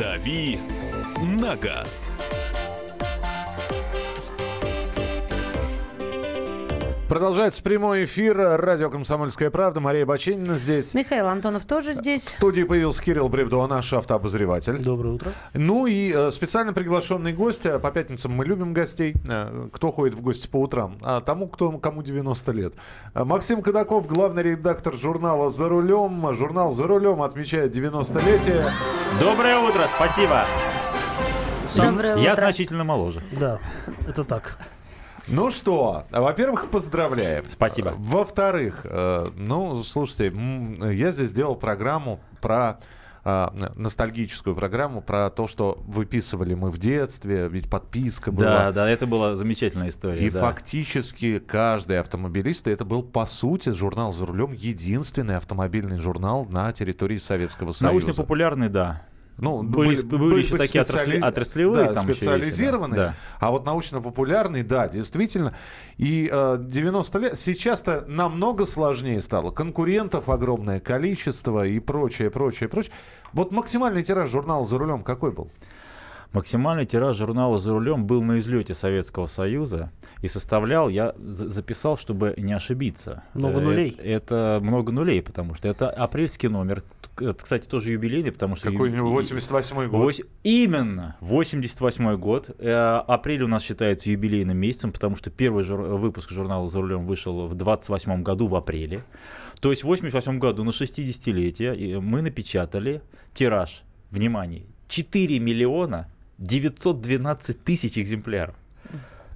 «Дави на газ». Продолжается прямой эфир. Радио «Комсомольская правда». Мария Баченина здесь. Михаил Антонов тоже здесь. В студии появился Кирилл Бревдо, наш автообозреватель. Доброе утро. Ну и э, специально приглашенный гость. А По пятницам мы любим гостей. Э, кто ходит в гости по утрам? А тому, кто, кому 90 лет. Максим Кадаков, главный редактор журнала «За рулем». Журнал «За рулем» отмечает 90-летие. Доброе утро, спасибо. Доброе Я утро. значительно моложе. Да, это так. Ну что, во-первых, поздравляем. Спасибо. Во-вторых, э, ну, слушайте, я здесь сделал программу про э, ностальгическую программу про то, что выписывали мы в детстве, ведь подписка была. Да, да, это была замечательная история. И да. фактически каждый автомобилист, и это был по сути журнал «За рулем» единственный автомобильный журнал на территории Советского Союза. Научно-популярный, да. Ну, Были- были еще такие специали- отраслевые да, там еще есть, специализированные, да. а вот научно-популярный, да, действительно. И э, 90 лет, сейчас-то намного сложнее стало. Конкурентов огромное количество и прочее, прочее, прочее. Вот максимальный тираж журнала «За рулем» какой был? Максимальный тираж журнала «За рулем» был на излете Советского Союза и составлял, я за- записал, чтобы не ошибиться. Много Э, нулей. Это, это много нулей, потому что это апрельский номер. Это, кстати, тоже юбилейный, потому что... Какой-нибудь ю- 88-й год. Вось- Именно, 88 год. Э, Апрель у нас считается юбилейным месяцем, потому что первый жур- выпуск журнала «За рулем» вышел в 28 году в апреле. То есть в 88 году на 60-летие и мы напечатали тираж, внимание, 4 миллиона 912 тысяч экземпляров.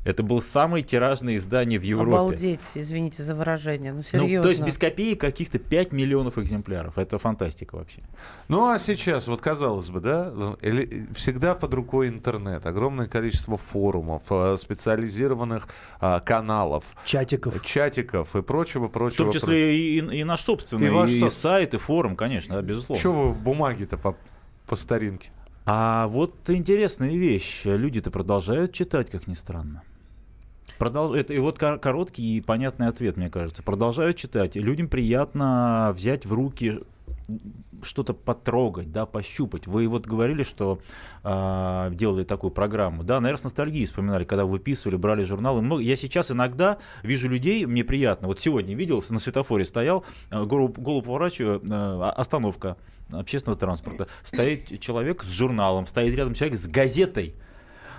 Это было самое тиражное издание в Европе. Обалдеть, извините за выражение. Ну, Ну, серьезно. то есть без копеек каких-то 5 миллионов экземпляров. Это фантастика вообще. Ну а сейчас, вот казалось бы, да, или- всегда под рукой интернет, огромное количество форумов, э, специализированных а, каналов, Чатиков. чатиков и прочего, В прочего. том числе и, и- и наш собственный, И ваш и со- сайт, и форум, конечно, да, безусловно. Что вы в бумаге-то по, по старинке? А вот интересная вещь. Люди-то продолжают читать, как ни странно. Продолж... Это, и вот кор- короткий и понятный ответ, мне кажется. Продолжают читать. Людям приятно взять в руки что-то потрогать, да, пощупать. Вы вот говорили, что а, делали такую программу. Да, наверное, с ностальгией вспоминали, когда выписывали, брали журналы. Много- Я сейчас иногда вижу людей, мне приятно. Вот сегодня видел, на светофоре стоял, а, голову, голову поворачиваю, а, остановка общественного транспорта. Стоит человек с журналом, стоит рядом человек с газетой.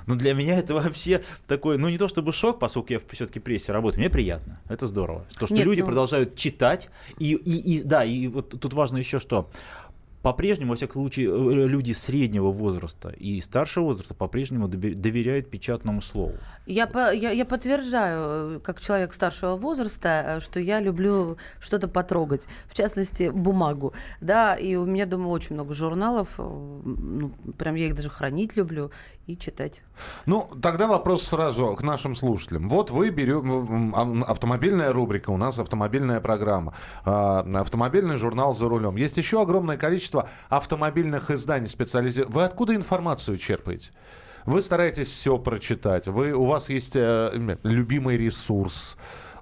Ну, для меня это вообще такой, ну, не то чтобы шок, поскольку я все-таки прессе работаю, мне приятно, это здорово. То, что Нет, люди ну- продолжают читать, и, и, и, да, и вот тут важно еще что, по-прежнему, во всяком случае, э, люди среднего возраста и старшего возраста по-прежнему доверяют печатному слову. Я, по- я, я подтверждаю, э, как человек старшего возраста, э, что я люблю что-то потрогать, в частности, бумагу. Да, и у меня дома очень много журналов, ну, прям я их даже хранить люблю и читать. Ну, тогда вопрос сразу к нашим слушателям. Вот вы берете автомобильная рубрика, у нас автомобильная программа, а, автомобильный журнал за рулем. Есть еще огромное количество автомобильных изданий специализированных. Вы откуда информацию черпаете? Вы стараетесь все прочитать. Вы, у вас есть э, любимый ресурс.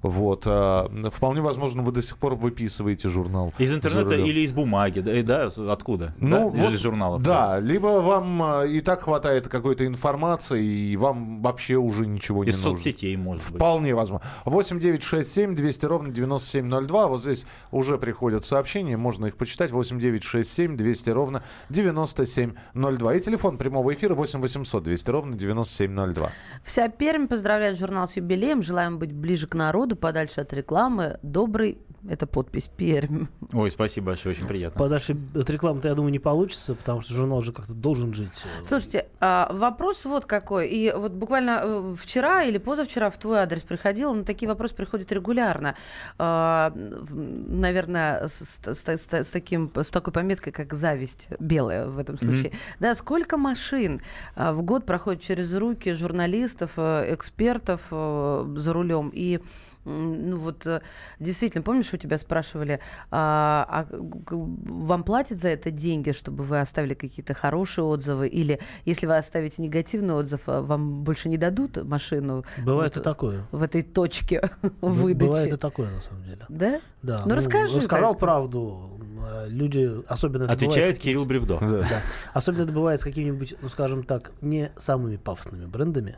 Вот. э, вполне возможно, вы до сих пор выписываете журнал. Из «За интернета рулем». или из бумаги, да, и да откуда? Ну, да? вот, из журналов. Да, либо вам э, и так хватает какой-то информации, и вам вообще уже ничего Из не нужно. соцсетей, может быть. Вполне возможно. 8 9 6 7 200 ровно 9702. Вот здесь уже приходят сообщения, можно их почитать. 8 9 6 7 200 ровно 9702. И телефон прямого эфира 8 800 200 ровно 9702. Вся Пермь поздравляет журнал с юбилеем. Желаем быть ближе к народу, подальше от рекламы. Добрый, это подпись Пермь. Ой, спасибо большое, очень приятно. Подальше от рекламы-то, я думаю, не получится, потому что журнал же как-то должен жить. Слушайте, а, вопрос вот какой. И вот буквально э, вчера или позавчера в твой адрес приходил, но такие вопросы приходят регулярно. А, Наверное, с, с- с- с таким, с такой пометкой, как зависть белая в этом случае. Да, сколько машин а, в год проходит через руки журналистов, э, экспертов э, за рулем? И ну вот э, действительно, помнишь, у тебя спрашивали, а, а вам платят за это деньги, чтобы вы оставили какие-то хорошие отзывы, или если вы оставите негативный отзыв, а вам больше не дадут машину Бывает вот и такое. в этой точке Б- выдачи? Бывает и такое, на самом деле. Да? Да. Ну, расскажи Сказал так. правду. э, люди, особенно это Отвечает Кирилл Бревдо. Да. Особенно это бывает с какими-нибудь, ну скажем так, не самыми пафосными брендами,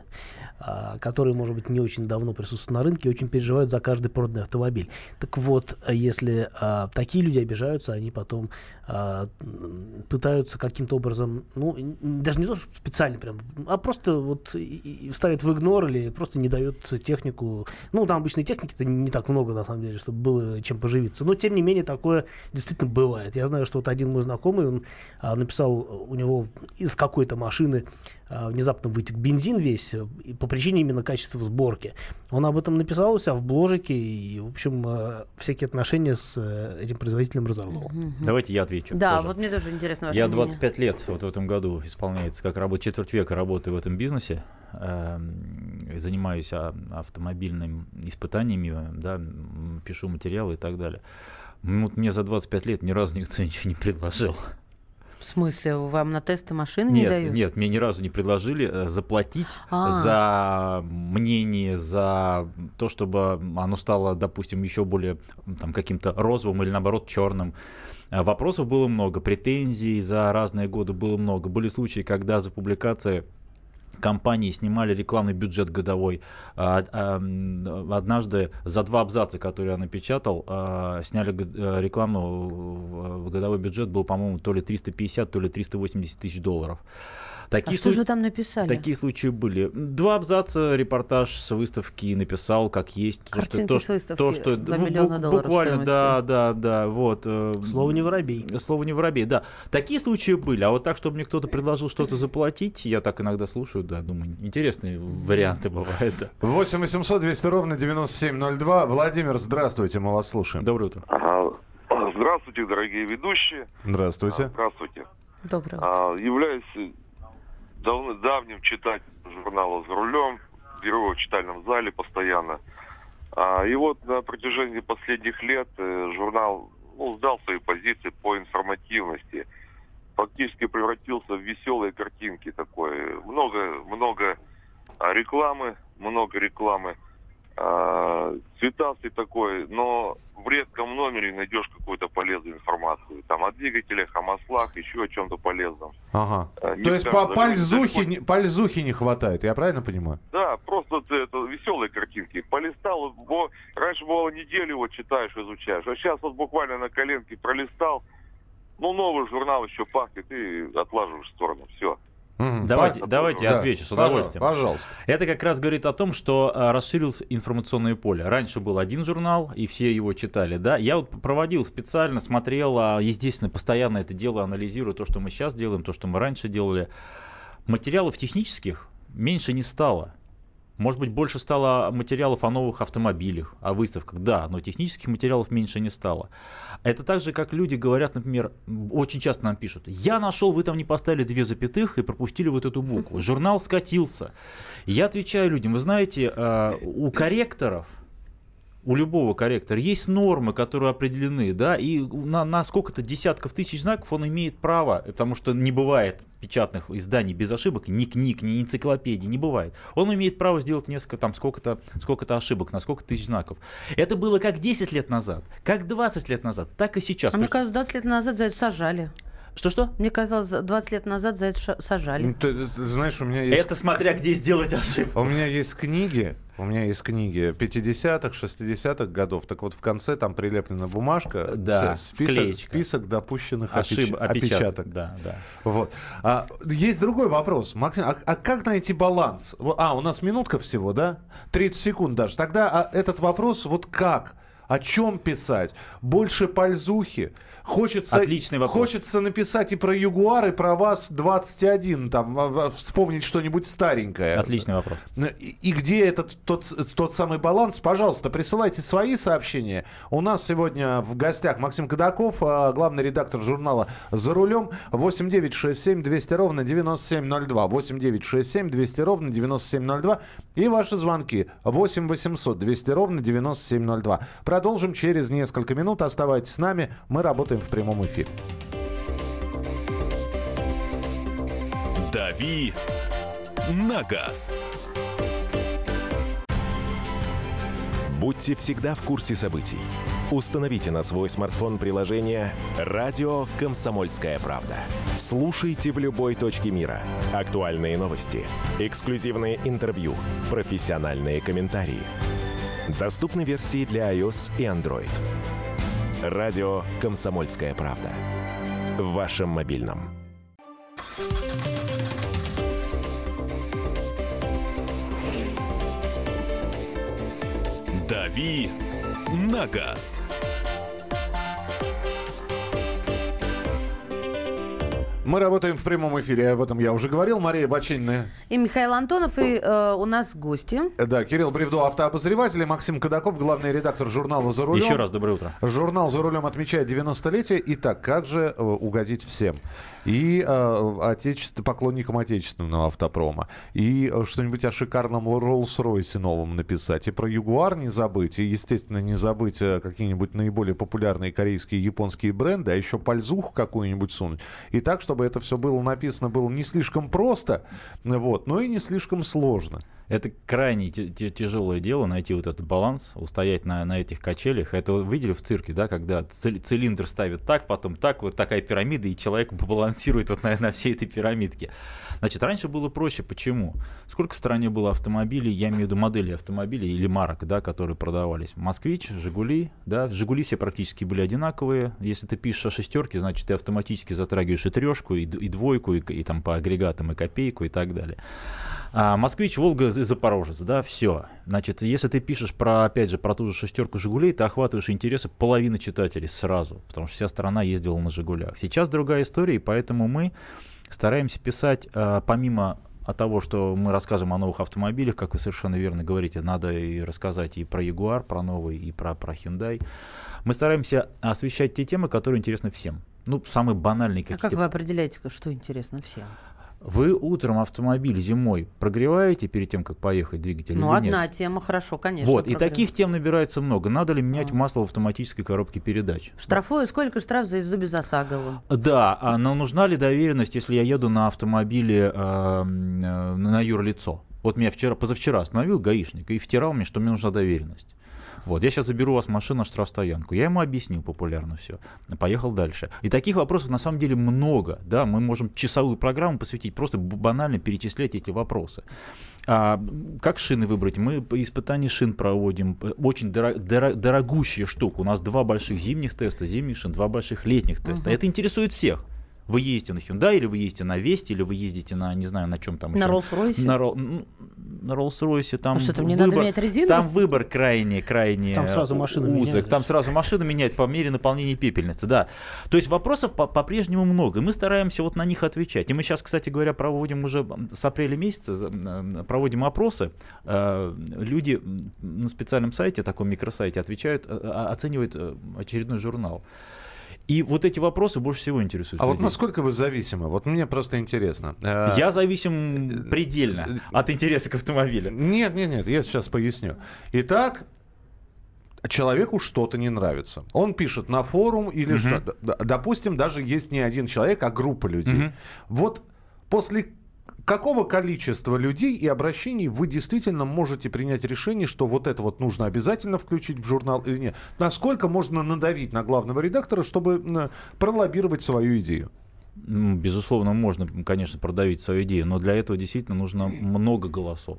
а, которые, может быть, не очень давно присутствуют на рынке и очень переживают за каждый проданный автомобиль. Так вот, а если а, такие люди обижаются, они потом а, пытаются каким-то образом, ну, даже не то, что специально прям, а просто вот и- и ставят в игнор или просто не дают технику. Ну, там обычной техники-то не так много, на самом деле, чтобы было чем поживиться. Но, тем не менее, такое действительно бывает. Я знаю, что вот один мой знакомый, он а, написал, у него из какой-то машины внезапно вытек бензин весь э, по причине именно качества сборки. Он об этом написал у себя в бложике, и, в общем, э, всякие отношения с э, этим производителем разорвал. Давайте я отвечу. Да, тоже. вот мне тоже интересно ваше Я мнение. 25 лет вот в этом году исполняется, как работа четверть века работаю в этом бизнесе, эм, занимаюсь а, автомобильными испытаниями, да, пишу материалы и так далее. Вот мне за 25 лет ни разу никто ничего не предложил. В смысле, вам на тесты машины не Нет, дают? нет, мне ни разу не предложили э, заплатить А. за мнение, за то, чтобы оно стало, допустим, еще более там, каким-то розовым или наоборот черным. А Вопросов было много, претензий за разные годы было много. Были случаи, когда за публикации компании снимали рекламный бюджет годовой. А, а, Однажды за два абзаца, которые я напечатал, а, сняли э, рекламу, в- в годовой бюджет был, по-моему, то ли 350, то ли 380 тысяч долларов. А Такие что же случаи- вы там написали? Такие случаи были. Два абзаца репортаж с выставки написал, как есть. То, что, Картинки то, с что- выставки, то, что, два бу- миллиона долларов Буквально, да, стоимостью. да, да, вот. э, Слово не воробей. Слово не воробей, да. Такие случаи были, а вот так, чтобы мне кто-то предложил что-то заплатить, я так иногда слушаю, да, думаю, интересные варианты бывают, да. 8 800 200 ровно 9702. Владимир, здравствуйте, мы вас слушаем. Доброе утро. Ага. Здравствуйте, дорогие ведущие. Здравствуйте. А, Здравствуйте. Доброе утро. А, Являюсь э, дав- давним читателем журнала «За рулем». Беру его в читальном зале постоянно. А, И вот на протяжении последних лет э, журнал ну, сдал свои позиции по информативности. Фактически превратился в веселые картинки такой. Много, много а, рекламы, много рекламы. А, Цветастый такой, но в редком номере найдешь какую-то полезную информацию. Там о двигателях, о маслах, еще о чем-то полезном. Ага. А, не То есть по пальзухе, не- пальзухи не хватает, я правильно понимаю? Да, просто вот это веселые картинки. Полистал, бо- раньше бывало неделю вот читаешь, изучаешь, а сейчас вот буквально на коленке пролистал, ну новый журнал еще пахнет и отлаживаешь в сторону. Все. Мгм. Давайте, Па- давайте я Да. отвечу с удовольствием. Пожалуйста. Это как раз говорит о том, что а, расширилось информационное поле. Раньше был один журнал, и все его читали, да. Я вот проводил специально, смотрел, а, естественно, постоянно это дело анализирую, то, что мы сейчас делаем, то, что мы раньше делали. Материалов технических меньше не стало. Может быть, больше стало материалов о новых автомобилях, о выставках, да, но технических материалов меньше не стало. Это так же, как люди говорят, например, очень часто нам пишут, я нашел, вы там не поставили две запятых и пропустили вот эту букву. Журнал скатился. Я отвечаю людям, вы знаете, э, у корректоров, у любого корректора есть нормы, которые определены, да, и на, на сколько-то десятков тысяч знаков он имеет право, потому что не бывает печатных изданий без ошибок, ни книг, ни энциклопедий, не бывает. Он имеет право сделать несколько, там, сколько-то сколько ошибок, на сколько тысяч знаков. Это было как 10 лет назад, как 20 лет назад, так и сейчас. А мне кажется, 20 лет назад за это сажали. Что-что? Мне казалось, 20 лет назад за это сажали. Ну, Ты, ты знаешь, у меня есть... Это смотря где сделать ошибку. У меня есть книги, у меня есть книги 50-х, 60-х годов. Так вот, в конце там прилеплена бумажка, Да, список, список допущенных Ошиб... опеч- опечаток. Да, да. Вот. А, есть другой вопрос. Максим, а, а как найти баланс? А, у нас минутка всего, да? 30 секунд даже. Тогда а, этот вопрос, вот как? О чем писать? Больше пользухи? Хочется, Отличный вопрос. Хочется написать и про Ягуар, и про ВАЗ-21, там, а, а, вспомнить что-нибудь старенькое. Отличный вопрос. И, и где этот тот, тот самый баланс? Пожалуйста, присылайте свои сообщения. У нас сегодня в гостях Максим Кадаков, а, главный редактор журнала «За рулем». 8 9 6 7 200 ровно 9702. 8 9 6 7 200 ровно 9702. И ваши звонки 8 800 200 ровно 9702. Продолжим через несколько минут. Оставайтесь с нами. Мы работаем в прямом эфире. «Дави на газ». Будьте всегда в курсе событий. Установите на свой смартфон приложение «Радио Комсомольская правда». Слушайте в любой точке мира. Актуальные новости, эксклюзивные интервью, профессиональные комментарии. Доступны версии для iOS и Android. «Радио Комсомольская правда». В вашем мобильном. «Дави на газ». Мы работаем в прямом эфире, об этом я уже говорил. Мария Бачинина. И Михаил Антонов, и э, у нас гости. Да, Кирилл Бревдо, автообозреватель, и Максим Кадаков, главный редактор журнала «За рулем». Еще раз доброе утро. Журнал «За рулем» отмечает 90-летие. Итак, как же э, угодить всем? И э, отечество, поклонникам отечественного автопрома. И э, что-нибудь о шикарном Роллс-Ройсе новом написать. И про Ягуар не забыть. И, естественно, не забыть э, какие-нибудь наиболее популярные корейские и японские бренды. А еще пальзуху какую-нибудь сунуть. И так, чтобы это все было написано, было не слишком просто, вот, но и не слишком сложно. Это крайне тяжелое дело найти вот этот баланс, устоять на, на этих качелях. Это вы видели в цирке, да, когда ци- цилиндр ставит так, потом так, вот такая пирамида, и человек балансирует вот на, на всей этой пирамидке. Значит, раньше было проще. Почему? Сколько в стране было автомобилей, я имею в виду модели автомобилей или марок, да, которые продавались? Москвич, Жигули, да, Жигули все практически были одинаковые. Если ты пишешь о шестерке, значит, ты автоматически затрагиваешь и трешку, и, и двойку, и, и там по агрегатам, и копейку, и так далее. А, Москвич, Волга и Запорожец, да, все. Значит, если ты пишешь про, опять же, про ту же шестерку Жигулей, ты охватываешь интересы половины читателей сразу, потому что вся страна ездила на Жигулях. Сейчас другая история, и поэтому мы стараемся писать, а, помимо от того, что мы рассказываем о новых автомобилях, как вы совершенно верно говорите, надо и рассказать и про Ягуар, про новый, и про, про Hyundai. Мы стараемся освещать те темы, которые интересны всем. Ну, самые банальные А какие-то как вы определяете, что интересно всем? Вы утром автомобиль зимой прогреваете перед тем, как поехать двигатель Ну, или нет? одна тема, хорошо, конечно. Вот, и прогрев. таких тем набирается много. Надо ли менять А. масло в автоматической коробке передач? Штрафую, сколько штраф за езду без ОСАГО? Да, а но нужна ли доверенность, если я еду на автомобиле э, на юрлицо? Вот меня вчера, позавчера остановил гаишник и втирал мне, что мне нужна доверенность. Вот, я сейчас заберу у вас машину на штрафстоянку. Я ему объяснил популярно все. Поехал дальше. И таких вопросов на самом деле много. Да? Мы можем часовую программу посвятить, просто банально перечислять эти вопросы. А, как шины выбрать? Мы испытания шин проводим. Очень доро- доро- дорогущая штука. У нас два больших зимних теста, зимних шин, два больших летних теста. Это интересует всех. Вы ездите на Hyundai, или вы ездите на Весте, или вы ездите на, не знаю, на чем там На еще. Роллс-Ройсе? На, Рол- ну, на Роллс-Ройсе там А что, там в- не надо выбор- менять резину? Там выбор крайне, крайне Там сразу машину узок. меняют. Там сразу машину меняют по мере наполнения пепельницы, да. То есть вопросов по- по-прежнему много, и мы стараемся вот на них отвечать. И мы сейчас, кстати говоря, проводим уже с апреля месяца, проводим опросы. Э, Люди на специальном сайте, таком микросайте, отвечают, э, оценивают э, очередной журнал. И вот эти вопросы больше всего интересуют. А вот людей. насколько вы зависимы? Вот мне просто интересно. Э, Я зависим предельно от интереса к автомобилю. Нет, нет, нет, я сейчас поясню. Итак, человеку что-то не нравится. Он пишет на форум или что. Д- Допустим, даже есть не один человек, а группа людей. Мгм. Вот после какого количества людей и обращений вы действительно можете принять решение, что вот это вот нужно обязательно включить в журнал или нет? Насколько можно надавить на главного редактора, чтобы пролоббировать свою идею? Безусловно, можно, конечно, продавить свою идею, но для этого действительно нужно много голосов.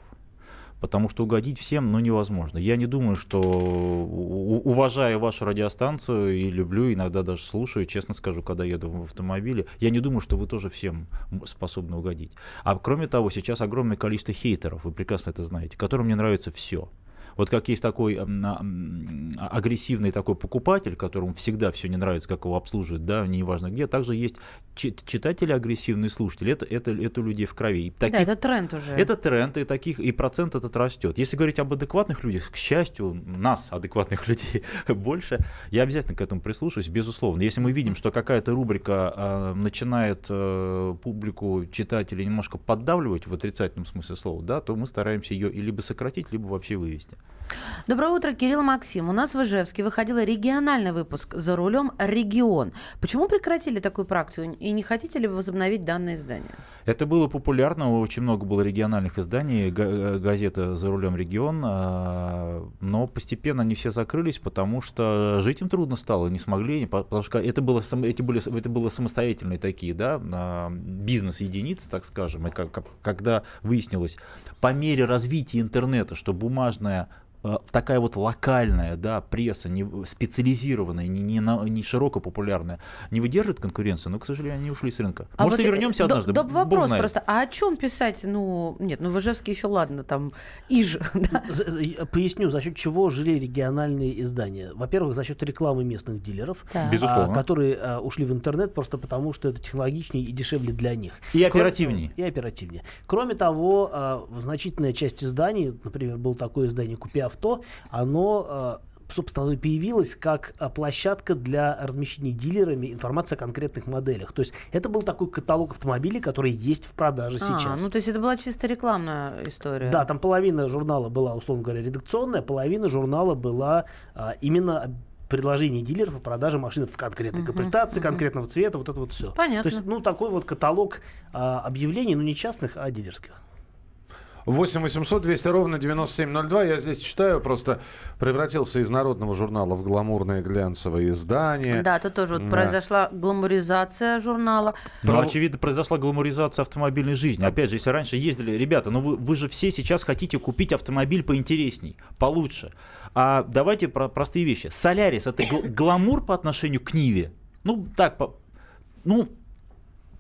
Потому что угодить всем, ну, невозможно. Я не думаю, что, уважая вашу радиостанцию и люблю, иногда даже слушаю, честно скажу, когда еду в автомобиле, я не думаю, что вы тоже всем способны угодить. А кроме того, сейчас огромное количество хейтеров, вы прекрасно это знаете, которым не нравится все. Вот как есть такой агрессивный такой покупатель, которому всегда все не нравится, как его обслуживают, да, неважно где, также есть чит- читатели агрессивные слушатели, это, это, это у людей в крови. И Да, таких- это тренд уже. это тренд, и, таких, и процент этот растет. Если говорить об адекватных людях, к счастью, нас, адекватных людей, больше, я обязательно к этому прислушаюсь, безусловно. Если мы видим, что какая-то рубрика э, начинает э, публику, читателей немножко поддавливать в отрицательном смысле слова, да, то мы стараемся ее либо сократить, либо вообще вывести. Доброе утро, Кирилл Максим. У нас в Ижевске выходил региональный выпуск «За рулем регион». Почему прекратили такую практику и не хотите ли вы возобновить данное издание? Это было популярно, очень много было региональных изданий, э, газета «За рулем регион», а, но постепенно они все закрылись, потому что жить им трудно стало, не смогли, по- потому что это было, эти были, это было самостоятельные такие, да, а, бизнес-единицы, так скажем, и как- когда выяснилось, по мере развития интернета, что бумажная такая вот локальная да, пресса, не, специализированная, не, не, на- не широко популярная, не выдерживает конкуренцию, но, к сожалению, они ушли с рынка. А Может, вот, и э, вернемся однажды. доп. бог вопрос знает. просто. А о чем писать? Ну, нет, ну в Ижевске еще ладно, там Иж. да. Поясню, за счет чего жили региональные издания. Во-первых, за счет рекламы местных дилеров, Так. Безусловно. которые а, ушли в интернет просто потому, что это технологичнее и дешевле для них. И Кроме- оперативнее. И оперативнее. Кроме того, а, значительная часть изданий, например, было такое издание «Купи авто», оно а, собственно, появилось как а, площадка для размещения дилерами информации о конкретных моделях. То есть это был такой каталог автомобилей, который есть в продаже А, сейчас. ну то есть это была чисто рекламная история. Да, там половина журнала была, условно говоря, редакционная, половина журнала была а, именно предложение дилеров о продаже машин в конкретной комплектации, конкретного цвета, вот это вот все. Понятно. То есть, ну, такой вот каталог а, объявлений, ну, не частных, а дилерских. 8 800 200 ровно 9702. Я здесь читаю, просто превратился из народного журнала в гламурное глянцевое издание. Да, тут тоже вот Да. произошла гламуризация журнала. Ну, Право- очевидно, произошла гламуризация автомобильной жизни. Опять же, если раньше ездили, ребята, ну вы, вы же все сейчас хотите купить автомобиль поинтересней, получше. А давайте про простые вещи. Солярис это гл- гламур по отношению к Ниве? Ну, так, по, ну,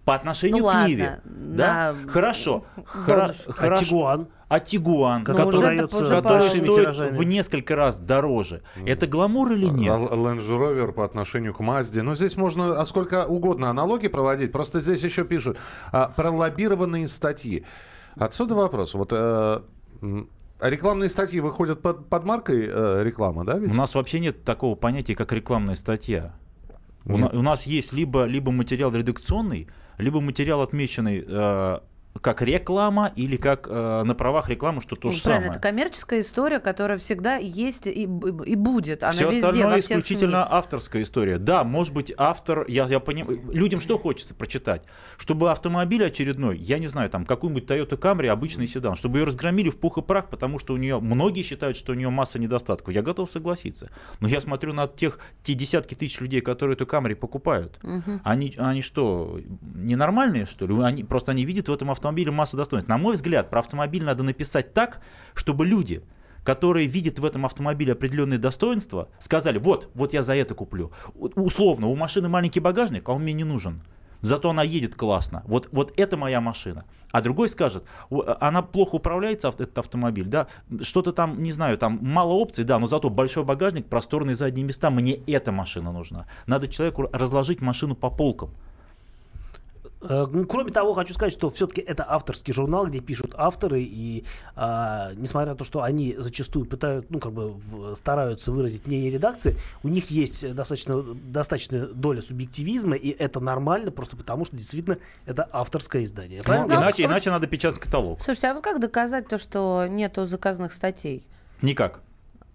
по отношению Ну, к ладно, Ниве. Да? на Хорошо. Донышке. А хорошо. Тигуан, А Тигуан, который уже который по- стоит тиражами. в несколько раз дороже. Это гламур или нет? Л- Land Rover по отношению к Мазде. Ну, здесь можно а сколько угодно аналогии проводить. Просто здесь еще пишут а, про лоббированные статьи. Отсюда вопрос. Вот э, а рекламные статьи выходят под, под маркой э, реклама, да? Ведь? У нас вообще нет такого понятия, как рекламная статья. У, на- у нас есть либо, либо материал редакционный, либо материал, отмеченный э, как реклама или как э, на правах рекламы, что то Ну, же правильно, самое. это коммерческая история, которая всегда есть и, и будет. Она Все везде, остальное во всех исключительно СМИ. авторская история. Да, может быть, автор, я, я понимаю, людям что хочется прочитать? Чтобы автомобиль очередной, я не знаю, там, какую-нибудь Toyota Camry, обычный седан, чтобы ее разгромили в пух и прах, потому что у нее, многие считают, что у нее масса недостатков. Я готов согласиться. Но я смотрю на тех, те десятки тысяч людей, которые эту Camry покупают. Они, они что, ненормальные, что ли? Они, просто они видят в этом автомобиле массу достоинств. На мой взгляд, про автомобиль надо написать так, чтобы люди, которые видят в этом автомобиле определенные достоинства, сказали, вот, вот я за это куплю. Условно, у машины маленький багажник, а он мне не нужен. Зато она едет классно. Вот, вот это моя машина. А другой скажет, «О, она плохо управляется, этот автомобиль, да, что-то там, не знаю, там мало опций, да, но зато большой багажник, просторные задние места, мне эта машина нужна. Надо человеку разложить машину по полкам. Э, ну, Кроме того, хочу сказать, что все-таки это авторский журнал, где пишут авторы, и а, несмотря на то, что они зачастую пытают, ну, как бы стараются выразить мнение редакции, у них есть достаточно, достаточная доля субъективизма, и это нормально, просто потому что действительно это авторское издание. Ну, иначе, вот- иначе надо печатать каталог. Слушайте, а вот как доказать то, что нету заказанных статей? Никак.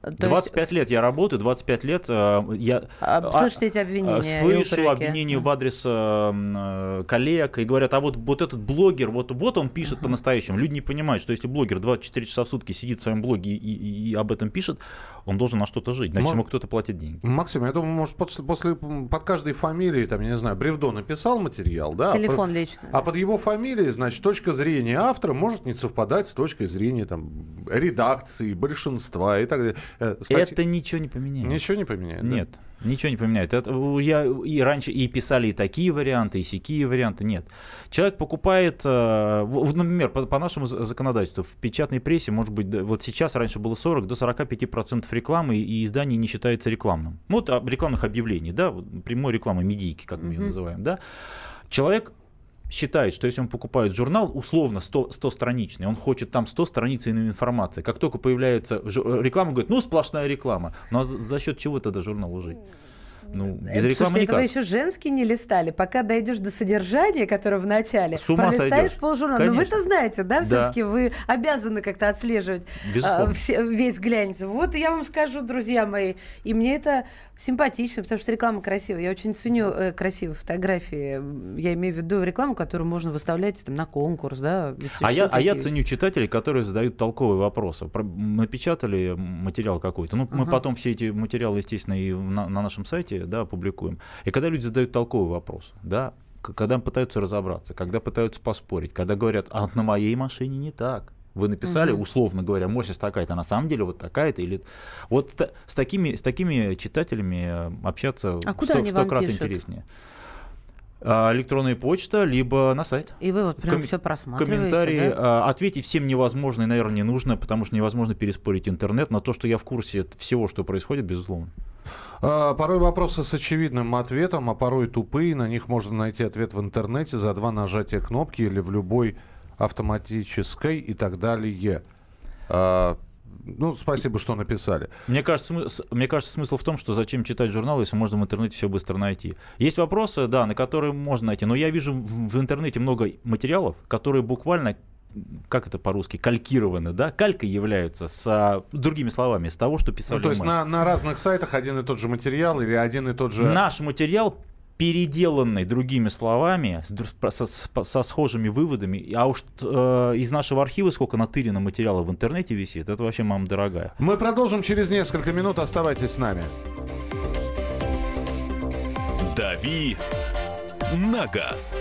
То есть, 25 лет я работаю, 25 лет э, я а, а, слышите эти обвинения? а, слышу обвинения в адрес э, м, э, коллег и говорят, а вот, вот этот блогер, вот, вот он пишет по-настоящему. Люди не понимают, что если блогер 24 часа в сутки сидит в своем блоге и, и- и об этом пишет, он должен на что-то жить, значит Мо- ему кто-то платит деньги. Максим, я думаю, может, после, после, м, под каждой фамилией, там, я не знаю, Бревдо написал материал, да? а Телефон под- личный. А под его фамилией, значит, точка зрения автора может не совпадать с точкой зрения там, редакции, большинства и так далее. Э, статьи- Это ничего не поменяет. Ничего не поменяет? да? Нет, ничего не поменяет. Это, я и раньше и писали и такие варианты, и сякие варианты. Нет. Человек покупает, э, например, по, по нашему за- законодательству, в печатной прессе, может быть, да, вот сейчас раньше было 40 до 45% рекламы, и издание не считается рекламным. Ну, вот а, рекламных объявлений, да, прямой рекламы, медийки, как мы ее называем, да. Человек считает, что если он покупает журнал, условно 100, 100-страничный, он хочет там 100 страниц именно информации. Как только появляется жу- реклама, говорит, ну сплошная реклама. Ну а за счет чего тогда журнал жить? Ну, без рекламы слушайте, это вы никак. еще женский не листали. Пока дойдешь до содержания, которое в начале, С ума пролистаешь сойдешь. полжурнала. Но Конечно. вы-то знаете, да, Да. все-таки вы обязаны как-то отслеживать а, все- весь глянец. Вот я вам скажу, друзья мои, и мне это симпатично, потому что реклама красивая. Я очень ценю э, красивые фотографии. Я имею в виду рекламу, которую можно выставлять там, на конкурс, да. А я, а я ценю читателей, которые задают толковые вопросы. Про- Напечатали материал какой-то. Ну, мы Ага. потом все эти материалы, естественно, и на, на нашем сайте да, публикуем. И когда люди задают толковый вопрос, да, когда пытаются разобраться, когда пытаются поспорить, когда говорят, а на моей машине не так. Вы написали, условно говоря, мощность такая-то, а на самом деле вот такая-то или вот с такими с такими читателями э, общаться А куда сто, они вам крат пишут? интереснее. А, электронная почта, либо на сайт. И вы вот прям Ком- все просматриваете, Комментарии. да? а, Ответить всем невозможно и, наверное, не нужно, потому что невозможно переспорить интернет. Но то, что я в курсе всего, что происходит, безусловно. А, Порой вопросы с очевидным ответом, а порой тупые. На них можно найти ответ в интернете за два нажатия кнопки или в любой автоматической и так далее. Ну, спасибо, что написали. Мне кажется, мне кажется, смысл в том, что зачем читать журнал, если можно в интернете все быстро найти. Есть вопросы, да, на которые можно найти, но я вижу в, в интернете много материалов, которые буквально как это по-русски, калькированы, да, калькой являются с а, другими словами, с того, что писали Ну, то есть мы. на, на разных сайтах один и тот же материал или один и тот же... Наш материал переделанный другими словами, с, со, с- со схожими выводами, а уж э, из нашего архива сколько натырено материала в интернете висит, это вообще мама дорогая. Мы продолжим через несколько минут. Оставайтесь с нами. «Дави на газ».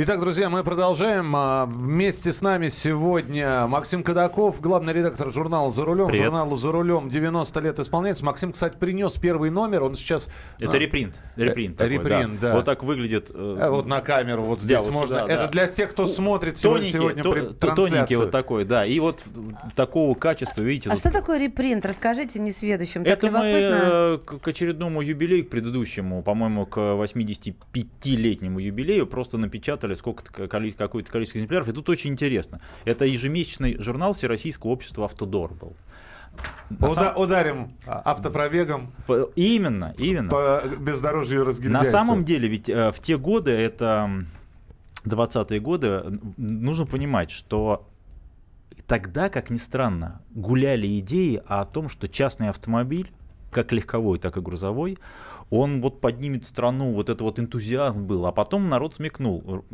Итак, друзья, мы продолжаем. А, Вместе с нами сегодня Максим Кадаков, главный редактор журнала «За рулем». Привет. Журналу «За рулем» 90 лет исполняется. Максим, кстати, принес первый номер. Он сейчас... Это а, репринт. Репринт. э, такой, репринт, да. Вот так выглядит. э, э, Вот на камеру вот Да, здесь вот можно. сюда, Это да. для тех, кто смотрит сегодня, Тоненький, сегодня то- при- то- тоненький трансляцию. вот такой, да. И вот такого качества, видите, А тут- что такое репринт? Расскажите несведущим. Так Это мы любопытно. э, к, к очередному юбилею, к предыдущему, по-моему, к 85-летнему юбилею, просто напечатали сколько-то, коли- какое-то количество экземпляров. И тут очень интересно. Это ежемесячный журнал Всероссийского общества «Автодор» был. Уда- сам- Ударим а, автопробегом по- Именно, именно. по бездорожью и На разгильдяйству. самом деле, ведь э, в те годы, это м, 20-е годы, нужно понимать, что тогда, как ни странно, гуляли идеи о том, что частный автомобиль, как легковой, так и грузовой, он вот поднимет страну, вот это вот энтузиазм был, а потом народ смекнул,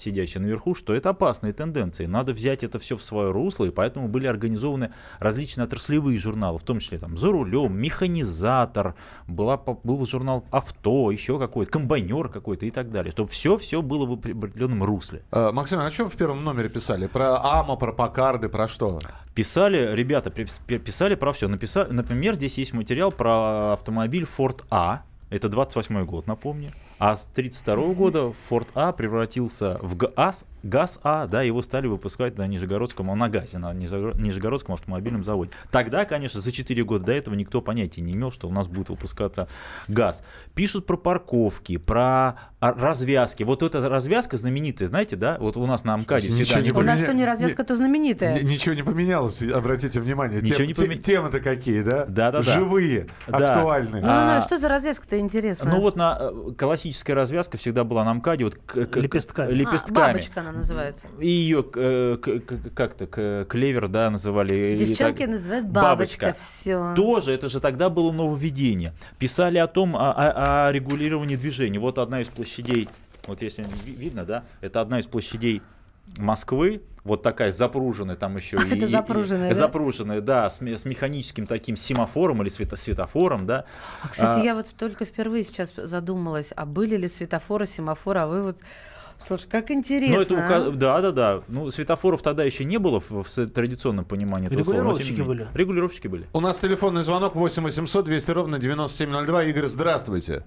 сидящий наверху, что это опасные тенденции. Надо взять это все в свое русло, и поэтому были организованы различные отраслевые журналы, в том числе там «За рулем», «Механизатор», была, был журнал «Авто», еще какой-то, «Комбайнер» какой-то и так далее. Чтобы все-все было в определенном русле. А, Максим, а о чем в первом номере писали? Про АМА, про Покарды, про что? Писали, ребята, пи- пи- писали про все. Написали, например, здесь есть материал про автомобиль Ford А. Это 28 год, напомню. А с 32 года Ford А превратился в ГАЗ, ГАЗ А, да, его стали выпускать на Нижегородском, на ГАЗе, на Нижегоро- Нижегородском автомобильном заводе. Тогда, конечно, за 4 года до этого никто понятия не имел, что у нас будет выпускаться ГАЗ. Пишут про парковки, про а, развязки. Вот эта развязка знаменитая, знаете, да, вот у нас на МКАДе Ничего всегда не У нас поменя- что, не развязка, то знаменитая. Ничего не поменялось, обратите внимание. Ничего Тем- не поме- Темы-то какие, да? Да-да-да. Живые, Да. актуальные. Ну, ну, ну, А- что за развязка-то интересно? Ну вот на э, классическая развязка всегда была на МКАДе вот к- к- Лепестками. А, лепестками. бабочка она называется. И ее э, к- к- как-то к- клевер, да, называли. Девчонки так- называют бабочка. Все. Тоже, это же тогда было нововведение. Писали о том, о, о- о регулировании движения. Вот одна из площадей, вот если ви- видно, да, это одна из площадей Москвы, вот такая запруженная там еще. и- Это и- запруженная, и- да? Запруженная, да, с, с механическим таким семафором или свето- светофором, да. А, кстати, А, я вот только впервые сейчас задумалась, а были ли светофоры, семафоры, а вы вот Слушай, как Ну, интересно. это ука- а? Да, да, да. Ну, светофоров тогда еще не было в, в традиционном понимании слова, Регулировщики менее. были. Регулировщики были. У нас телефонный звонок 8 800 200 ровно 9702. Игорь, здравствуйте.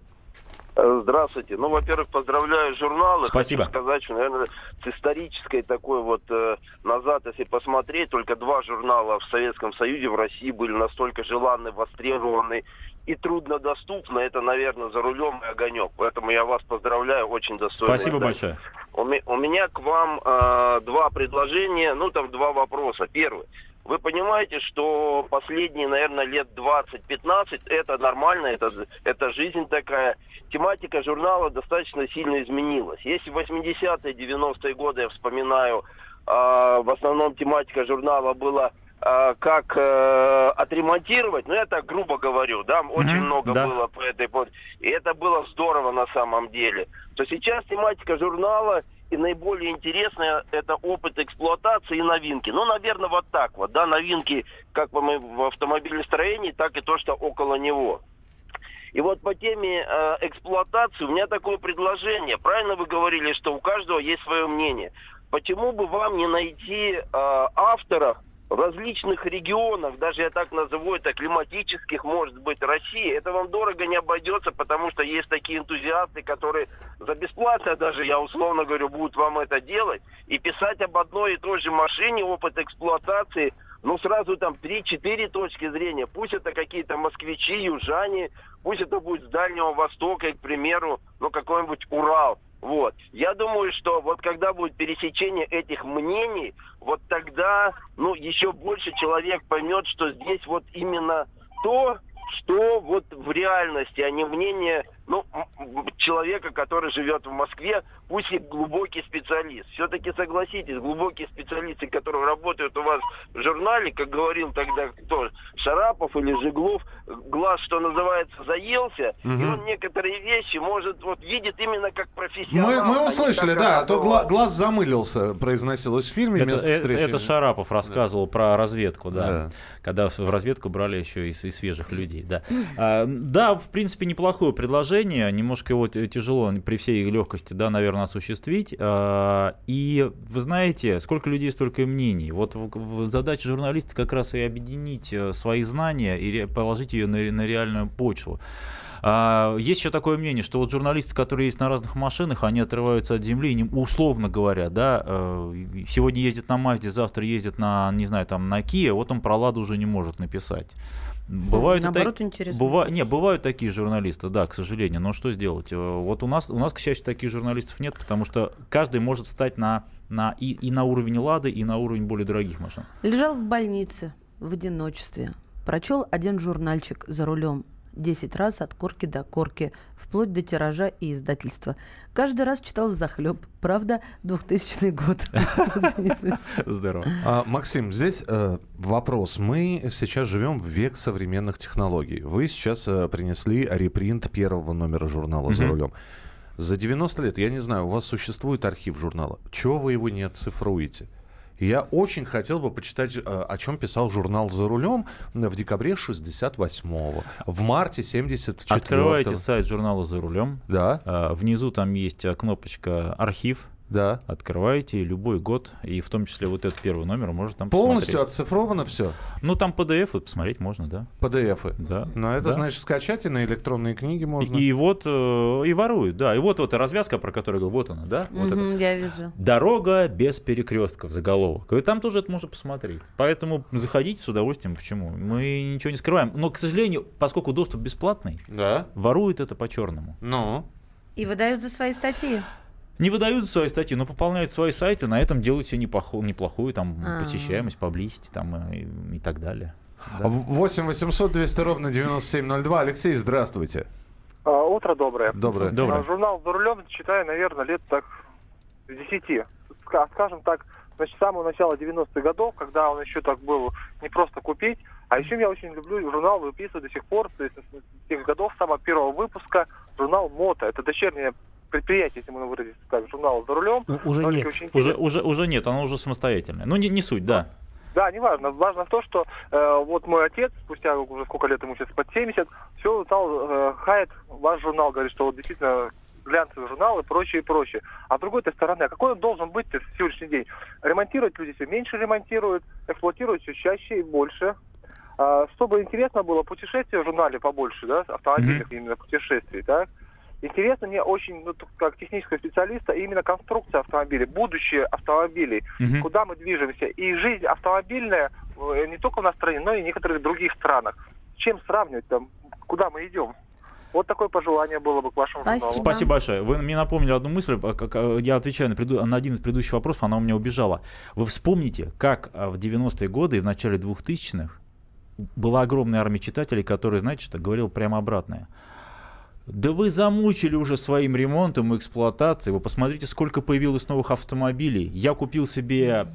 Э, Здравствуйте. Ну, во-первых, поздравляю журналы. Спасибо. Хочу сказать, что, наверное, с исторической такой вот э, назад, если посмотреть, только два журнала в Советском Союзе, в России были настолько желанны, востребованы и труднодоступны. Это, наверное, «За рулем» и «Огонек». Поэтому я вас поздравляю, очень достойно. Спасибо большое. У, у меня к вам э, два предложения, ну там два вопроса. Первый. Вы понимаете, что последние, наверное, лет 20-15 это нормально, это, это жизнь такая. Тематика журнала достаточно сильно изменилась. Если в 80-е, 90-е годы я вспоминаю, э, в основном тематика журнала была э, как э, отремонтировать, ну я так грубо говорю, да, очень Мгм, много да. было по этой И это было здорово на самом деле. То сейчас тематика журнала и наиболее интересная это опыт эксплуатации и новинки. Ну, наверное, вот так вот, да, новинки как в автомобилестроении, так и то, что около него. И вот по теме э, эксплуатации у меня такое предложение. Правильно вы говорили, что у каждого есть свое мнение. Почему бы вам не найти э, авторов в различных регионах, даже я так назову это, климатических, может быть, России, это вам дорого не обойдется, потому что есть такие энтузиасты, которые за бесплатно даже, я условно говорю, будут вам это делать, и писать об одной и той же машине, опыт эксплуатации, ну, сразу там 3-4 точки зрения. Пусть это какие-то москвичи, южане, пусть это будет с Дальнего Востока, к примеру, ну, какой-нибудь Урал. Вот. Я думаю, что вот когда будет пересечение этих мнений, вот тогда, ну, еще больше человек поймет, что здесь вот именно то, что вот в реальности, а не мнение, ну, человека, который живет в Москве, пусть и глубокий специалист. Все-таки согласитесь, глубокие специалисты, которые работают у вас в журнале, как говорил тогда кто, Шарапов или Жиглов, глаз, что называется, заелся, и Мгм. он некоторые вещи, может, вот видит именно как профессионал. Мы, а мы не услышали, да, а то гла- глаз замылился, произносилось в фильме Это, место э- встречи. это Шарапов рассказывал про разведку, да. Да. Когда в разведку брали еще и, и свежих людей, да. А, да, в принципе, неплохое предложение. Немножко его тяжело при всей легкости, да, наверное, осуществить. А, и вы знаете, сколько людей, столько и мнений. Вот задача журналиста как раз и объединить э, свои знания и положить ее на, ре- на реальную почву. А, есть еще такое мнение, что вот журналисты, которые есть на разных машинах, они отрываются от земли, не- условно говоря, да, э, сегодня ездит на Мазде, завтра ездит на, не знаю, там, на Kia, вот он про Ладу уже не может написать. Бывают и так- наоборот, интересно. Быва- Не, бывают такие журналисты, да, к сожалению. Но что сделать? Э, Вот у нас, у нас, к счастью, таких журналистов нет, потому что каждый может встать на, на, и, и на уровень Лады, и на уровень более дорогих машин. Лежал в больнице в одиночестве. Прочел один журнальчик за рулем. 10 раз от корки до корки, вплоть до тиража и издательства. Каждый раз читал в захлеб. Правда, 2000 год. Здорово. А, Максим, здесь э, вопрос. Мы сейчас живем в век современных технологий. Вы сейчас э, принесли репринт первого номера журнала «За рулем». За 90 лет, я не знаю, у вас существует архив журнала. Чего вы его не оцифруете? Я очень хотел бы почитать, э, о чем писал журнал «За рулем» в декабре 68-го, в марте 74-го. Открываете сайт журнала «За рулем». Да, А, Внизу там есть а, кнопочка «Архив». Да. Открываете любой год, и в том числе вот этот первый номер можно там Полностью посмотреть. оцифровано все? Ну, там PDF вот посмотреть можно, да. PDF-ы? Да. Но это да. значит скачать и на электронные книги можно. И, и вот, э, и воруют, да. И вот вот развязка, про которую я говорю, вот она, да. Вот это. Мгм, Я вижу. Дорога без перекрестков, заголовок. И там тоже это можно посмотреть. Поэтому заходите с удовольствием. Почему? Мы ничего не скрываем. Но, к сожалению, поскольку доступ бесплатный, Да. воруют это по-черному. Ну. И выдают за свои статьи. Не выдают за свои статьи, но пополняют свои сайты, на этом делают себе неплохую, неплохую там, А. посещаемость, поблизости там, и, и так далее. Да. 8 800 200 ровно 9702. Алексей, здравствуйте. А, Утро доброе. Доброе. Доброе. А, Журнал «За рулем» читаю, наверное, лет так с 10. Ска- Скажем так, значит, с самого начала 90-х годов, когда он еще так был не просто купить. А еще я очень люблю журнал, выписываю до сих пор, то есть с тех годов, самого первого выпуска, журнал «Мото». Это дочернее предприятие, если можно выразиться так, журнал «За рулем». Ну, уже нет. очень Уже, уже, уже нет, оно уже самостоятельное. Ну, не, не суть, да. Да, не важно. Важно то, что э, вот мой отец, спустя уже сколько лет ему сейчас, под 70, все стал э, хает ваш журнал, говорит, что вот действительно глянцевый журнал и прочее, и прочее. А с другой стороны, а какой он должен быть в сегодняшний день? Ремонтировать люди все меньше ремонтируют, эксплуатируют все чаще и больше. А, чтобы интересно было, путешествия в журнале побольше, да, автомобильных именно путешествий, так? Интересно мне очень, ну, как технического специалиста, именно конструкция автомобилей, будущее автомобилей, Мгм. куда мы движемся. И жизнь автомобильная э, не только у нас в стране, но и в некоторых других странах. С чем сравнивать там, куда мы идем? Вот такое пожелание было бы к вашему Спасибо. журналу. Спасибо большое. Вы мне напомнили одну мысль, как, а, я отвечаю на, преду- на один из предыдущих вопросов, она у меня убежала. Вы вспомните, как в 90-е годы и в начале 2000-х была огромная армия читателей, которые, знаете что, говорил прямо обратное. Да вы замучили уже своим ремонтом и эксплуатацией. Вы посмотрите, сколько появилось новых автомобилей. Я купил себе,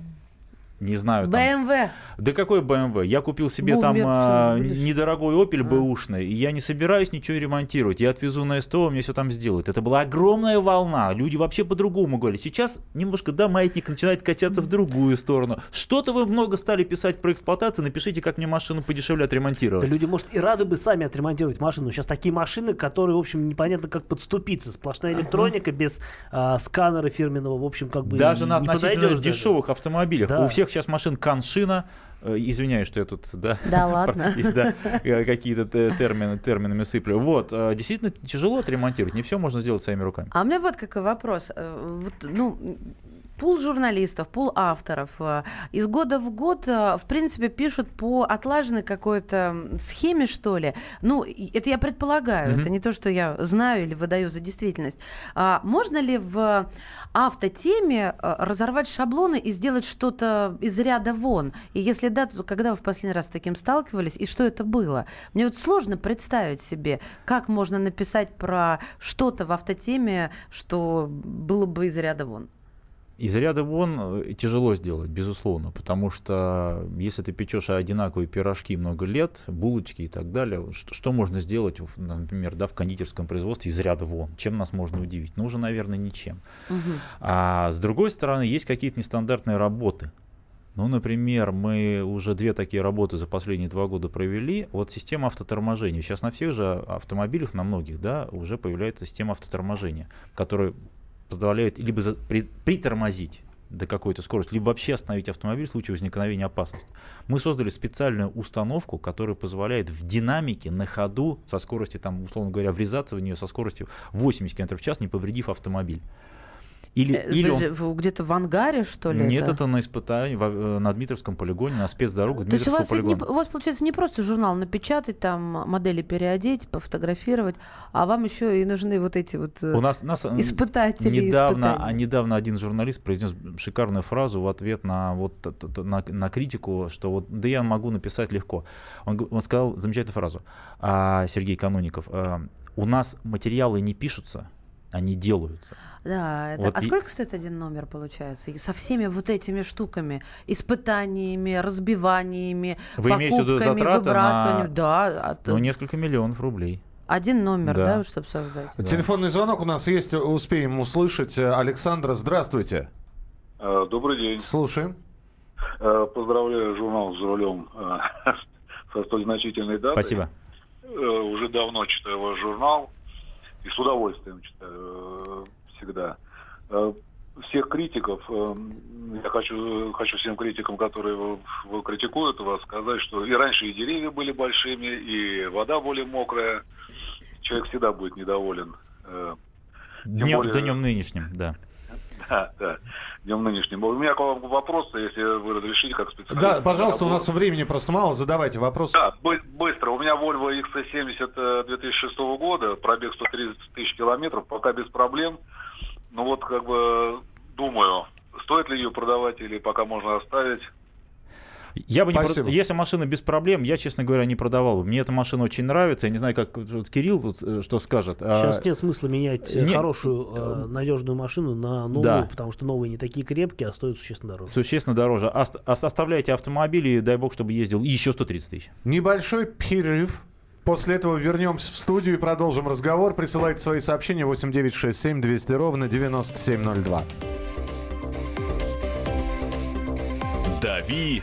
не знаю, там, БМВ. да какой BMW? Я купил себе там Бумер, а, же, видишь. недорогой Opel бэушный, и я не собираюсь ничего ремонтировать. Я отвезу на СТО, мне все там сделают. Это была огромная волна. Люди вообще по-другому говорили. Сейчас немножко, да, маятник начинает качаться в другую сторону. Что-то вы много стали писать про эксплуатацию, напишите, как мне машину подешевле Да отремонтировать. люди, может, и рады бы сами отремонтировать машину. Сейчас такие машины, которые, в общем, непонятно как подступиться. Сплошная электроника, без а, сканера фирменного, в общем, как бы Даже на относительно подойдешь даже. дешевых автомобилях. Да. У всех сейчас машин Каншина. Э, Извиняюсь, что я тут, да, Да ладно. да, э, какие-то те- термины, терминами сыплю. Вот, э, действительно тяжело отремонтировать, не все можно сделать своими руками. А у меня вот какой вопрос. Вот, ну, пул журналистов, пул авторов э, из года в год, э, в принципе, пишут по отлаженной какой-то схеме, что ли. Ну, это я предполагаю, Мгм. это не то, что я знаю или выдаю за действительность. А можно ли в автотеме э, разорвать шаблоны и сделать что-то из ряда вон? И если да, то когда вы в последний раз с таким сталкивались, и что это было? Мне вот сложно представить себе, как можно написать про что-то в автотеме, что было бы из ряда вон. Из ряда вон э, тяжело сделать, безусловно, потому что если ты печешь одинаковые пирожки много лет, булочки и так далее, что, что можно сделать, например, да, в кондитерском производстве из ряда вон? Чем нас можно удивить? Ну, уже, наверное, ничем. А с другой стороны, есть какие-то нестандартные работы. Ну, например, мы уже две такие работы за последние два года провели. Вот система автоторможения. Сейчас на всех же автомобилях, на многих, да, уже появляется система автоторможения, которая позволяет либо за- при- притормозить до какой-то скорости, либо вообще остановить автомобиль в случае возникновения опасности. Мы создали специальную установку, которая позволяет в динамике на ходу со скоростью, там, условно говоря, врезаться в нее со скоростью 80 км в час, не повредив автомобиль. Или, Э, или он- Где-то в ангаре, что ли? Нет, это на испытании э, на Дмитровском полигоне, на спецдорогах То есть у вас, не, у вас получается не просто журнал напечатать, там модели переодеть, пофотографировать, а вам еще и нужны вот эти вот э, У нас, нас испытатели недавно, а недавно один журналист произнес шикарную фразу в ответ на вот на, на критику, что вот да я могу написать легко. Он, он сказал замечательную фразу. А, Сергей Каноников, а, у нас материалы не пишутся, они делаются. Да, это... Вот а и- сколько стоит один номер, получается? И со всеми вот этими штуками, испытаниями, разбиваниями, Вы имеете в виду покупками, затраты на- выбрасыванием. Да, а Ну, несколько миллионов рублей. один номер, Да. да, чтобы создать. Телефонный звонок у нас есть, успеем услышать. Александра, здравствуйте. Э, Добрый день. Слушаем. Э, Поздравляю журнал «За рулем» э, со столь значительной датой. Спасибо. Уже давно читаю ваш журнал и с удовольствием читаю э, всегда. Э, Всех критиков, э, я хочу, хочу всем критикам, которые вы- вы критикуют вас, сказать, что и раньше и деревья были большими, и вода более мокрая. Человек всегда будет недоволен. Тем Днем, более- днем нынешним, да. Да, да, днем нынешним. У меня к вам вопрос, если вы разрешите, как специалист. Да, пожалуйста, у нас времени просто мало, задавайте вопрос. Да, бы- быстро. У меня Volvo XC70 э, 2006 года, пробег 130 тысяч километров, пока без проблем. Ну вот, как бы, думаю, стоит ли ее продавать или пока можно оставить. Я бы не Спасибо. прод- Если машина без проблем, я, честно говоря, не продавал бы. Мне эта машина очень нравится. Я не знаю, как вот Кирилл тут э, что скажет. А, Сейчас нет смысла менять э, не- хорошую, э, надежную машину на новую, Да. потому что новые не такие крепкие, а стоят существенно дороже. Существенно дороже. Ост- ос- оставляйте автомобиль и дай бог, чтобы ездил и еще 130 тысяч. Небольшой перерыв. После этого вернемся в студию и продолжим разговор. Присылайте свои сообщения 8967 200 ровно 9702. «Дави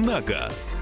на газ».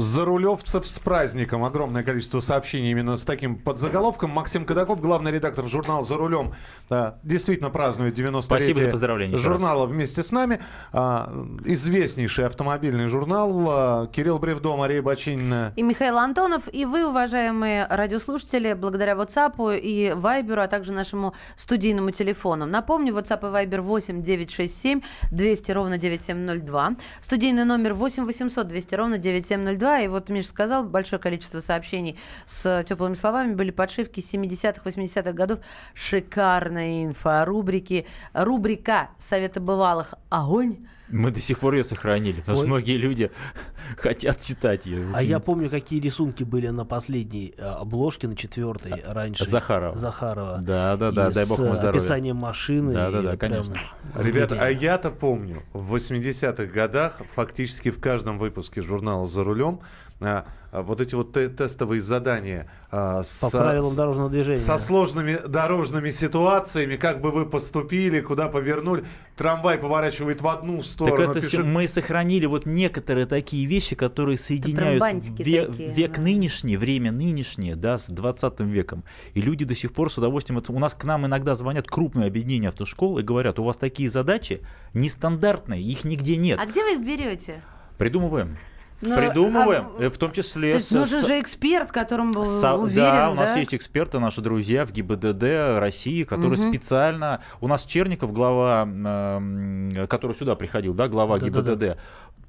Зарулевцев с праздником. Огромное количество сообщений именно с таким подзаголовком. Максим Кадаков, главный редактор журнала «За рулем», да, действительно празднует 90 Спасибо за поздравления еще журнала вместе с нами. А, известнейший автомобильный журнал. А, Кирилл Бревдо, Мария Бочинина. И Михаил Антонов, и вы, уважаемые радиослушатели, благодаря WhatsApp и Viber, а также нашему студийному телефону. Напомню, WhatsApp и Viber 8 967 200 ровно 9702. Студийный номер 8 800 200 ровно 9702. И вот Миша сказал, большое количество сообщений с теплыми словами были подшивки 70-х, 80-х годов. Шикарная инфа. Рубрики, рубрика Совета бывалых «Огонь». Мы до сих пор ее сохранили, потому что многие люди хотят читать ее. А я помню, какие рисунки были на последней э, обложке, на четвертой раньше. Захарова. Захарова. Да, да, да, И дай бог ему здоровья. описанием машины. Да, да, да, конечно. Ребята, а я-то помню, в 80-х годах фактически в каждом выпуске журнала «За рулем» а, а, вот эти вот те- тестовые задания а, с, По правилам дорожного движения. со сложными дорожными ситуациями, как бы вы поступили, куда повернули. Трамвай поворачивает в одну Так сторону. это пешеход- всё- мы сохранили вот некоторые такие вещи, которые соединяют ве- такие, век да. нынешний, время нынешнее, да, с 20 веком. И люди до сих пор с удовольствием... это- У нас к нам иногда звонят крупные объединения автошкол и говорят, у вас такие задачи нестандартные, их нигде нет. А где вы их берете? Придумываем. Ну, Придумываем, а- э, в том числе... То есть с- нужен с- же эксперт, которому был Со- уверен, да, у нас да? есть эксперты, наши друзья в ГИБДД России, которые Мгм. специально... У нас Черников, глава, эм, который сюда приходил, да, глава Да-да-да. ГИБДД,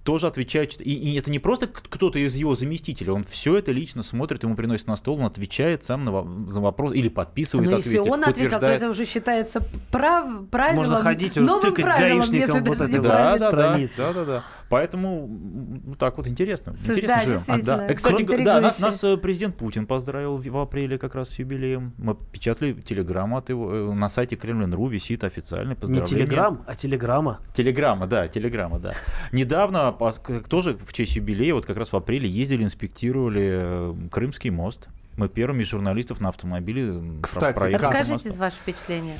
тоже отвечает. И, и это не просто кто-то из его заместителей, он все это лично смотрит, ему приносит на стол, он отвечает сам на за вопрос или подписывает Но Ну, если ответы, он ответил, то утверждает. это уже считается прав... правилом, Можно ходить, новым тыкать правилом, гаишникам если вот не вот Да, да, да, страницы. да, да, да. Поэтому так вот интересно. Слушай, интересно да, живем. А, да. Кстати, да, нас, нас э, президент Путин поздравил в, апреле как раз с юбилеем. Мы печатали телеграмму от его. э, На сайте Кремлин.ру висит официальное Не поздравление. телеграм, а телеграмма. Телеграмма, да, телеграмма, да. Недавно, к- тоже в честь юбилея, вот как раз в апреле ездили, инспектировали э, Крымский мост. Мы первыми из журналистов на автомобиле про- Кстати, проехали по Расскажите мосту. ваши впечатления.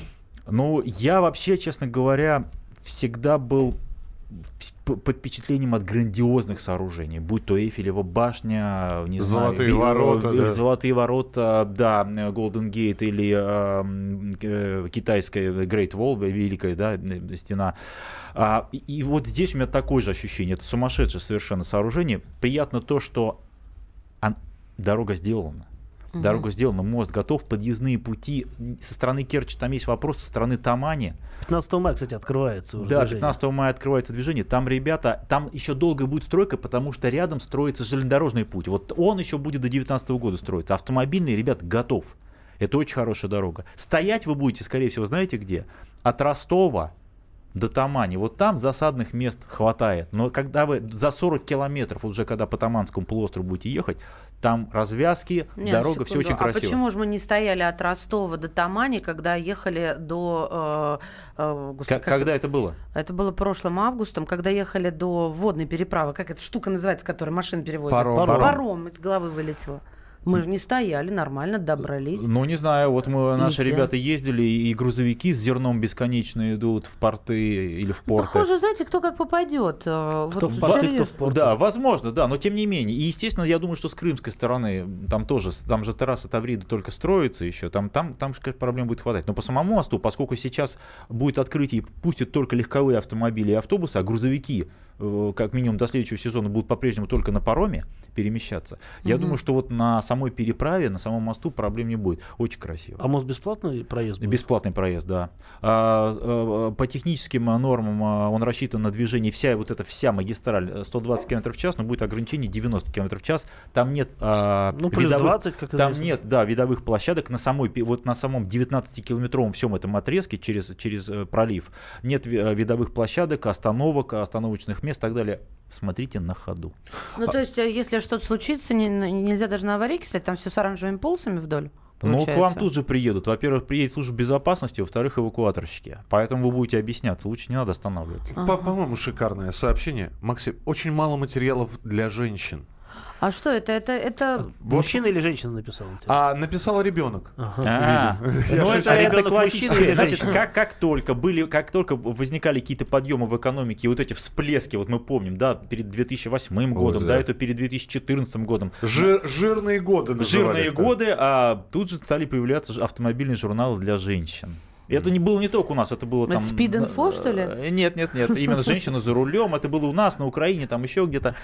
Ну, я вообще, честно говоря, всегда был под впечатлением от грандиозных сооружений, будь то Эйфелева башня, не Золотые знаю, ворота, э, да. Золотые ворота, да, Голден Гейт или э, м, э, китайская Great Wall, великая, да, э, стена. А, и, и вот здесь у меня такое же ощущение, это сумасшедшее совершенно сооружение. Приятно то, что дорога сделана. Мгм. Дорога сделана, мост готов, подъездные пути. Со стороны Керчи там есть вопрос, со стороны Тамани. 15 мая, кстати, открывается уже Да, движение. 15 мая открывается движение. Там, ребята, там еще долго будет стройка, потому что рядом строится железнодорожный путь. Вот он еще будет до 19 года строиться. Автомобильный, ребят, готов. Это очень хорошая дорога. Стоять вы будете, скорее всего, знаете где? От Ростова до Тамани. Вот там засадных мест хватает. Но когда вы за 40 километров, уже когда по Таманскому полуострову будете ехать, там развязки, Не, дорога, все секунду, очень красиво. А почему же мы не стояли от Ростова до Тамани, когда ехали до... э, э, господи, К- как когда это было? Это было прошлым августом, когда ехали до водной переправы. Как эта штука называется, которая машин перевозит? Паром. Паром. Паром. из головы вылетело. Мы же не стояли, нормально добрались. Ну, не знаю, вот мы, наши Видите? ребята ездили, и грузовики с зерном бесконечно идут в порты или в порты. Похоже, знаете, кто как попадет. э, Кто вот в порты, кто в порты. Да, возможно, да, но тем не менее. И, естественно, я думаю, что с крымской стороны, там тоже, там же трасса Таврида только строится еще, там, там, там же проблем будет хватать. Но по самому мосту, поскольку сейчас будет открытие, и пустят только легковые автомобили и автобусы, а грузовики, э, как минимум до следующего сезона, будут по-прежнему только на пароме перемещаться, я думаю, что вот на самой переправе, на самом мосту проблем не будет. Очень красиво. А мост бесплатный проезд? Будет? Бесплатный проезд, да. А, а, по техническим нормам а, он рассчитан на движение, вся вот эта вся магистраль 120 км в час, но будет ограничение 90 км в час. Там нет ну, плюс видовых, 20, как Там известно. нет, да, видовых площадок на самой, вот на самом 19-километровом всем этом отрезке через, через э, пролив. Нет э, видовых площадок, остановок, остановочных мест и так далее. Смотрите на ходу. Ну, то есть, э, если что-то случится, не- нельзя даже на аварийке стать, там все с оранжевыми полосами вдоль? Ну, к вам тут же приедут. Во-первых, приедет служба безопасности, во-вторых, эвакуаторщики. Поэтому вы будете объясняться. Лучше не надо останавливаться. По- По-моему, шикарное сообщение. Максим, очень мало материалов для женщин. А что это? Это, это... Мужчина или женщина написал? А написал ребенок. А, Видимо. Я Ну, это, А это ребенок классическое. мужчина или Значит, женщина? как, как только были, как только возникали какие-то подъемы в экономике, вот эти всплески, вот мы помним, да, перед 2008 годом, да. да, это перед 2014 годом. Жир- жирные годы Жирные годы, а тут же стали появляться автомобильные журналы для женщин. Это не было не только у нас, это было там... Speed Info, что ли? э, Нет, нет, нет, именно женщина за рулем, это было у нас, на Украине, там еще где-то.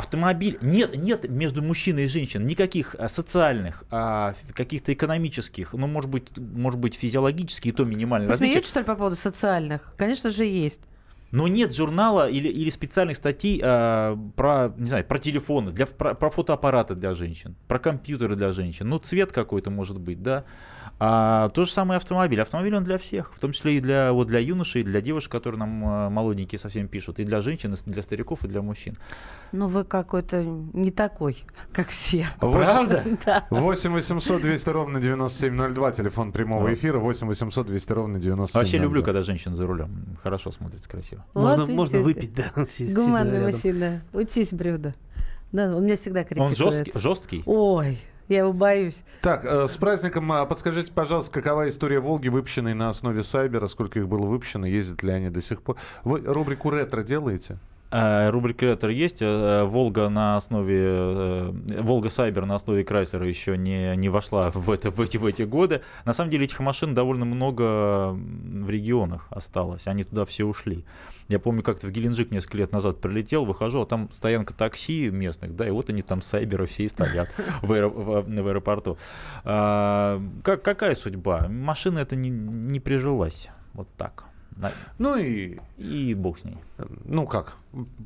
Автомобиль, нет, нет между мужчиной и женщиной никаких а, социальных, а, каких-то экономических, ну, может быть, может быть, физиологических, и то различия. смеетесь, что ли, по поводу социальных? Конечно же, есть. Но нет журнала или, или специальных статей а, про, не знаю, про телефоны, для, про, про фотоаппараты для женщин, про компьютеры для женщин. Ну, цвет какой-то может быть, да. А, то же самое автомобиль. Автомобиль он для всех, в том числе и для, вот, для юношей, и для девушек, которые нам а, молоденькие совсем пишут, и для женщин, и для стариков, и для мужчин. Ну, вы какой-то не такой, как все. Правда? Да. 8 800 200 ровно 9702, телефон прямого эфира, 8 800 200 ровно 9702. Вообще люблю, когда женщина за рулем. Хорошо смотрится, красиво. Можно, Вот можно видите, выпить, да, Гуманный мужчина. Учись, бревда. Да, он меня всегда критикует. Он жесткий? жесткий? Ой, я его боюсь. Так, э, с праздником а, подскажите, пожалуйста, какова история Волги, выпущенной на основе Сайбера, сколько их было выпущено, ездят ли они до сих пор? Вы рубрику ретро делаете? Э, Рубрика «Ретро» есть. э, Волга на основе... э, Волга Сайбер на основе Крайслера еще не, не вошла в, это, в, эти, в эти годы. На самом деле этих машин довольно много в регионах осталось. Они туда все ушли. Я помню, как-то в Геленджик несколько лет назад прилетел, выхожу, а там стоянка такси местных, да, и вот они там Сайберы все и стоят в, аэро- в- в аэропорту. А, как, какая судьба? Машина это не, не прижилась. Вот так. Ну и, И бог с ней. Ну как,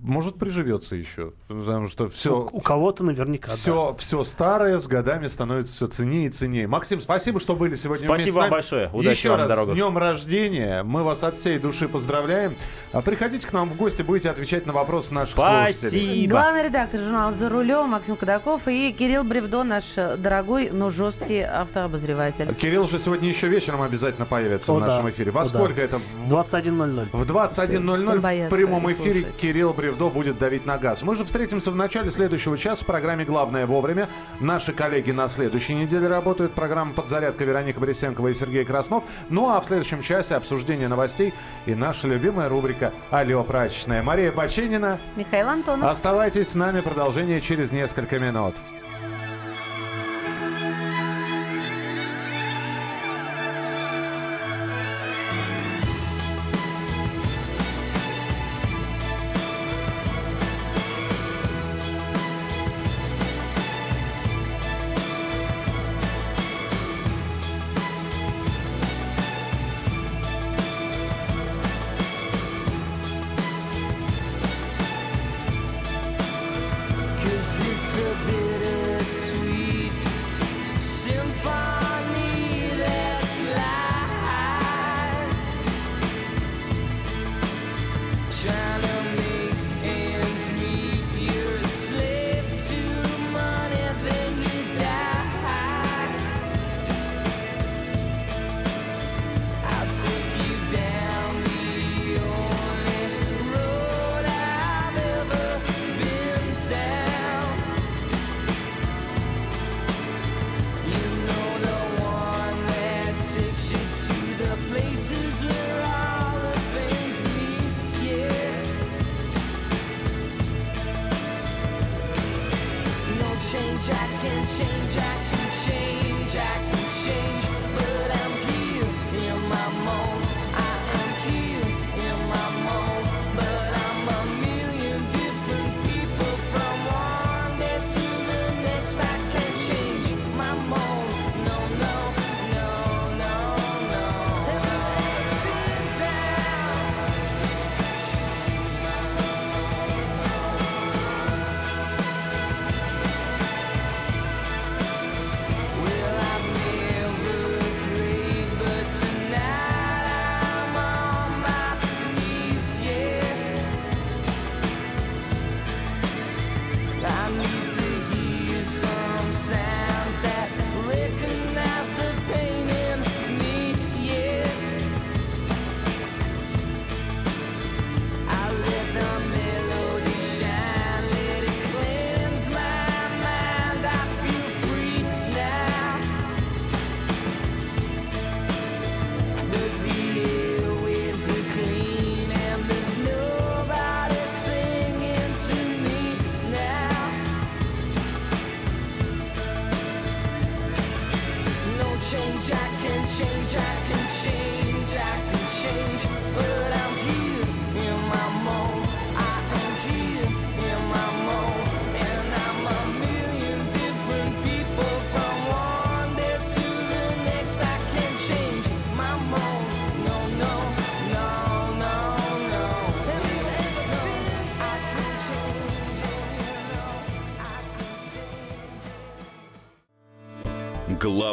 может приживется еще, потому что все... У, у кого-то наверняка, да. Все, все старое с годами становится все ценнее и ценнее. Максим, спасибо, что были сегодня Спасибо вместе с вам большое. Удачи Еще вам на раз с дорогах. днем рождения. Мы вас от всей души поздравляем. А Приходите к нам в гости, будете отвечать на вопросы наших слушателей. Спасибо. Главный редактор журнала «За рулем» Максим Кадаков и Кирилл Бревдо, наш дорогой, но жесткий автообозреватель. Кирилл же сегодня еще вечером обязательно появится О, в нашем да. эфире. Во О, да. сколько это? 21.00. В 21.00 Всем в боятся прямом и эфире слушать. Кирилл Бревдо будет давить на газ. Мы же встретимся в начале следующего часа в программе «Главное вовремя». Наши коллеги на следующей неделе работают. Программа «Подзарядка» Вероника Борисенкова и Сергей Краснов. Ну а в следующем часе обсуждение новостей и наша любимая рубрика «Алло, прачечная». Мария Баченина. Михаил Антонов. Оставайтесь с нами. Продолжение через несколько минут. challenge. 旋转